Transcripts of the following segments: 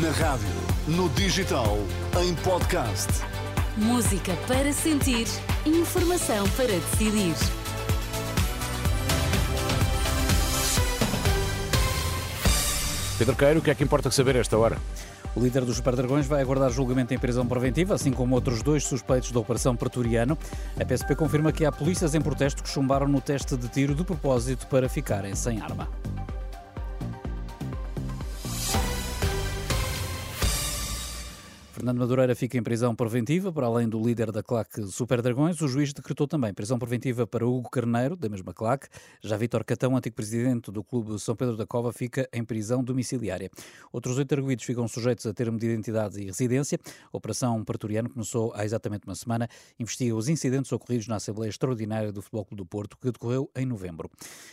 Na rádio, no digital, em podcast. Música para sentir, informação para decidir. Pedro Queiro, o que é que importa saber a esta hora? O líder dos Super Dragões vai aguardar julgamento em prisão preventiva, assim como outros dois suspeitos da Operação Pretoriano. A PSP confirma que há polícias em protesto que chumbaram no teste de tiro de propósito para ficarem sem arma. Fernando Madureira fica em prisão preventiva, para além do líder da claque Super Dragões. O juiz decretou também prisão preventiva para Hugo Carneiro, da mesma claque. Já Vítor Catão, antigo presidente do Clube São Pedro da Cova, fica em prisão domiciliária. Outros oito arguídos ficam sujeitos a termo de identidade e residência. A Operação Pretoriano começou há exatamente uma semana. Investiga os incidentes ocorridos na Assembleia Extraordinária do Futebol Clube do Porto, que decorreu em novembro.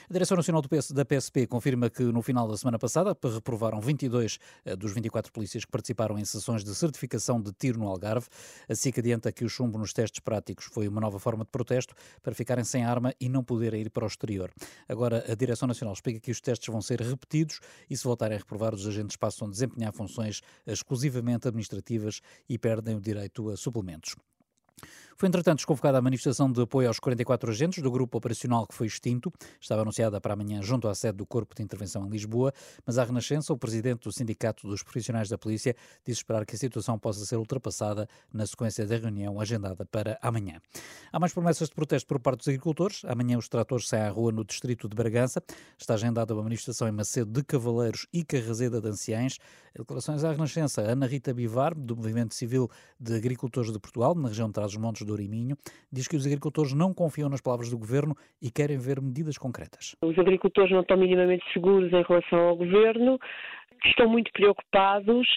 A Direção Nacional da PSP confirma que no final da semana passada reprovaram 22 eh, dos 24 polícias que participaram em sessões de certificação de tiro no Algarve. A SIC adianta que o chumbo nos testes práticos foi uma nova forma de protesto para ficarem sem arma e não poderem ir para o exterior. Agora, a Direção Nacional explica que os testes vão ser repetidos e, se voltarem a reprovar, os agentes passam a desempenhar funções exclusivamente administrativas e perdem o direito a suplementos. Foi, entretanto, desconvocada a manifestação de apoio aos 44 agentes do grupo operacional que foi extinto. Estava anunciada para amanhã junto à sede do Corpo de Intervenção em Lisboa, mas à Renascença, o presidente do Sindicato dos Profissionais da Polícia disse esperar que a situação possa ser ultrapassada na sequência da reunião agendada para amanhã. Há mais promessas de protesto por parte dos agricultores. Amanhã os tratores saem à rua no distrito de Bragança. Está agendada uma manifestação em Macedo de Cavaleiros e Carrazeda de Anciães. Declarações à Renascença. Ana Rita Bivar, do Movimento Civil de Agricultores de Portugal, na região de Trás-os-Montes do Minho, diz que os agricultores não confiam nas palavras do governo e querem ver medidas concretas. Os agricultores não estão minimamente seguros em relação ao governo, estão muito preocupados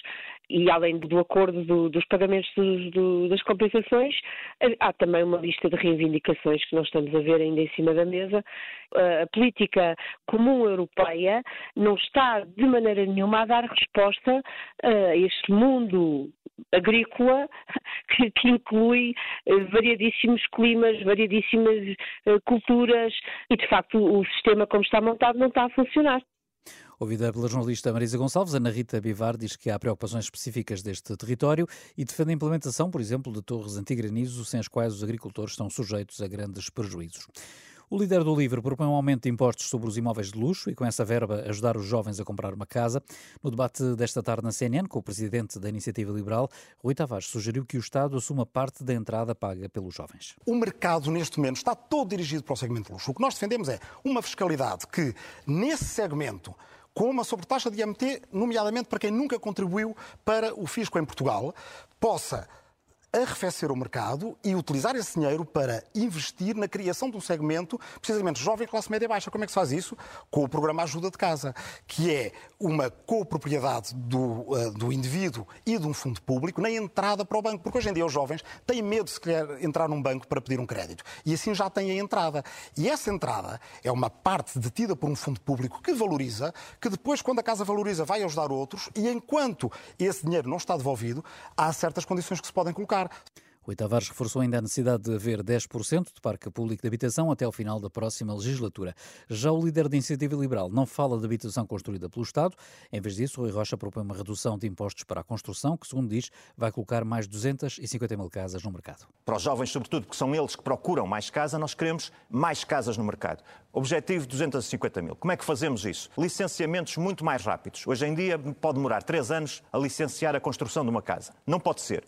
e além do acordo do, dos pagamentos do, do, das compensações, há também uma lista de reivindicações que nós estamos a ver ainda em cima da mesa. A política comum europeia não está de maneira nenhuma a dar resposta a este mundo agrícola que, que inclui eh, variadíssimos climas, variadíssimas eh, culturas e, de facto, o sistema como está montado não está a funcionar. Ouvida pela jornalista Marisa Gonçalves, Ana Rita Bivar diz que há preocupações específicas deste território e defende a implementação, por exemplo, de torres antigranizo sem as quais os agricultores estão sujeitos a grandes prejuízos. O líder do LIVRE propõe um aumento de impostos sobre os imóveis de luxo e, com essa verba, ajudar os jovens a comprar uma casa. No debate desta tarde na CNN, com o presidente da Iniciativa Liberal, Rui Tavares sugeriu que o Estado assuma parte da entrada paga pelos jovens. O mercado, neste momento, está todo dirigido para o segmento de luxo. O que nós defendemos é uma fiscalidade que, nesse segmento, com uma sobretaxa de IMT, nomeadamente para quem nunca contribuiu para o fisco em Portugal, possa arrefecer o mercado e utilizar esse dinheiro para investir na criação de um segmento, precisamente jovem classe média baixa. Como é que se faz isso? Com o programa Ajuda de Casa, que é uma copropriedade do, uh, do indivíduo e de um fundo público na entrada para o banco. Porque hoje em dia os jovens têm medo de se querer entrar num banco para pedir um crédito. E assim já têm a entrada. E essa entrada é uma parte detida por um fundo público que valoriza, que depois, quando a casa valoriza, vai ajudar outros e enquanto esse dinheiro não está devolvido, há certas condições que se podem colocar lugar. Rui reforçou ainda a necessidade de haver 10% de parque público de habitação até ao final da próxima legislatura. Já o líder da Iniciativa Liberal não fala de habitação construída pelo Estado. Em vez disso, Rui Rocha propõe uma redução de impostos para a construção, que, segundo diz, vai colocar mais 250 mil casas no mercado. Para os jovens, sobretudo, porque são eles que procuram mais casa, nós queremos mais casas no mercado. Objetivo 250 mil. Como é que fazemos isso? Licenciamentos muito mais rápidos. Hoje em dia pode demorar três anos a licenciar a construção de uma casa. Não pode ser.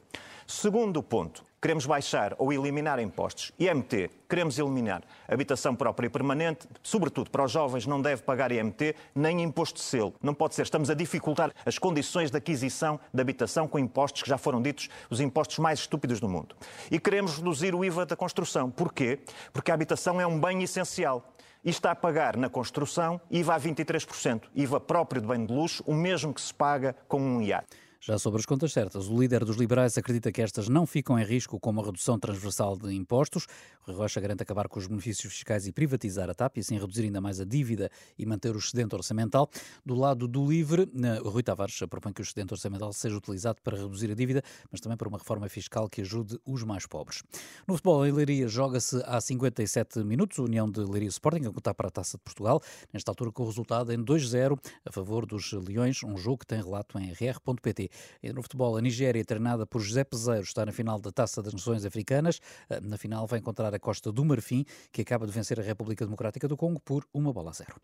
Segundo ponto, queremos baixar ou eliminar impostos. IMT, queremos eliminar. Habitação própria e permanente, sobretudo para os jovens, não deve pagar IMT nem imposto de selo. Não pode ser. Estamos a dificultar as condições de aquisição de habitação com impostos que já foram ditos os impostos mais estúpidos do mundo. E queremos reduzir o IVA da construção. Porquê? Porque a habitação é um bem essencial e está a pagar na construção IVA a 23%, IVA próprio de bem de luxo, o mesmo que se paga com um iate. Já sobre as contas certas, o líder dos liberais acredita que estas não ficam em risco com uma redução transversal de impostos. O Rocha garante acabar com os benefícios fiscais e privatizar a TAP e assim reduzir ainda mais a dívida e manter o excedente orçamental. Do lado do LIVRE, o Rui Tavares propõe que o excedente orçamental seja utilizado para reduzir a dívida, mas também para uma reforma fiscal que ajude os mais pobres. No futebol, em Leiria joga-se há 57 minutos, União de Leiria Sporting a contar para a Taça de Portugal, nesta altura com o resultado em 2-0 a favor dos Leões, um jogo que tem relato em rr.pt. No futebol, a Nigéria, treinada por José Peseiro, está na final da Taça das Nações Africanas. Ah, na final vai encontrar a Costa do Marfim, que acaba de vencer a República Democrática do Congo por uma bola a zero.